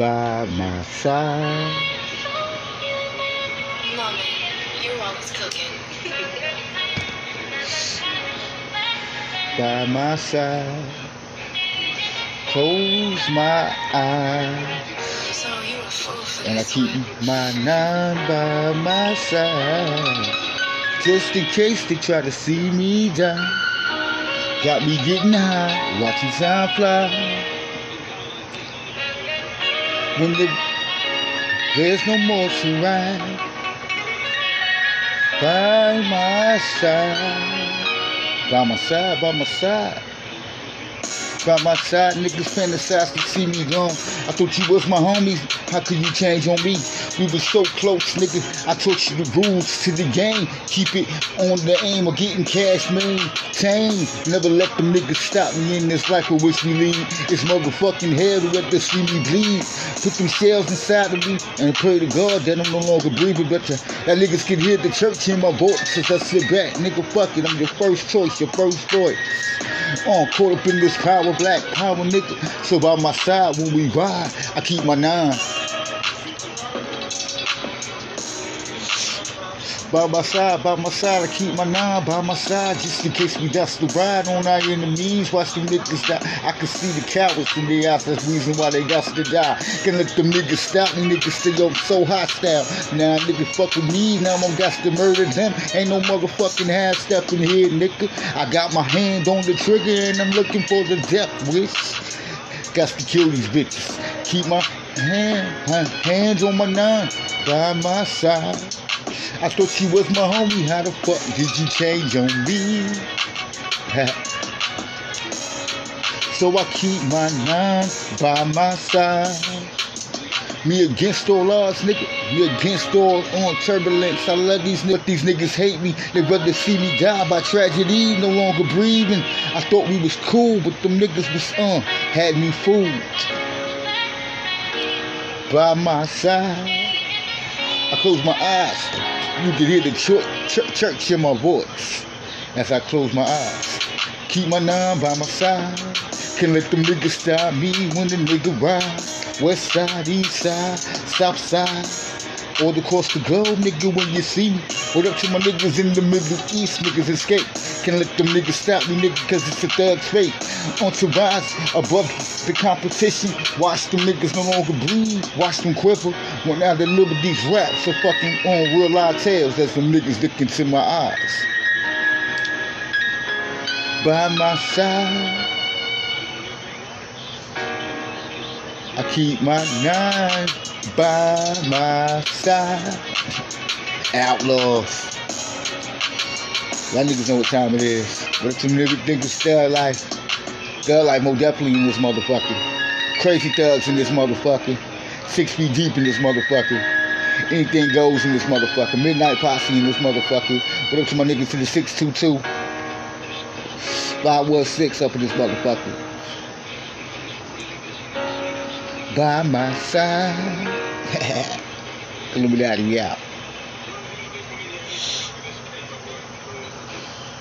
by my side. Mama, you're always cooking. by my side. Close my eyes. So you a fool for And I keep one. my nine by my side. Just in case they try to see me die. Got me getting high, watching time fly. When the, there's no more to ride. By my side. By my side, by my side. By my side, niggas fantasize to see me gone. I thought you was my homies. How could you change on me? We was so close, nigga. I taught you the rules to the game. Keep it on the aim of getting cash maintained. Never let them niggas stop me in this life of which we lead. It's motherfucking hell to let them see me bleed. Put them shells inside of me and pray to God that I'm no longer breathing. But uh, that niggas can hear the church in my voice as I sit back. Nigga, fuck it. I'm your first choice, your first choice. Uh, caught up in this power, black power, nigga. So by my side when we ride, I keep my nine. By my side, by my side, I keep my nine by my side just in case we the ride on our enemies. Watch them niggas die. I can see the cowards in their eyes. That's the reason why they got to die. Can let them niggas stop me. Niggas stay up so hostile. Now niggas fuck with me. Now I'm got to murder them. Ain't no motherfucking half step in here, nigga. I got my hand on the trigger and I'm looking for the death wish. Got to kill these bitches. Keep my hand, my hands on my nine by my side. I thought you was my homie. How the fuck did you change on me? so I keep my nine by my side. Me against all odds, nigga. Me against all on turbulence. I love these niggas. These niggas hate me. They'd rather see me die by tragedy, no longer breathing. I thought we was cool, but them niggas was uh had me fooled. By my side, I close my eyes. You can hear the church, church, in my voice as I close my eyes. Keep my nine by my side. Can't let them niggas stop me when the nigga ride. West side, east side, south side. All across the globe, nigga, when you see me. What up to my niggas in the Middle East, niggas escape. Can't let them niggas stop me, nigga, cause it's a thug's fate. On to rise above the competition. Watch them niggas no longer bleed. Watch them quiver. When I deliver these raps are fucking on real live tales as them niggas look into my eyes. By my side. I keep my nine by my side. Outlaws. Y'all niggas know what time it is. What some niggas niggas still life? Thug life more definitely in this motherfucker. Crazy thugs in this motherfucker. Six feet deep in this motherfucker. Anything goes in this motherfucker. Midnight posse in this motherfucker. What up to my niggas to the 622? 516 up in this motherfucker Bamasa Kelebihan dia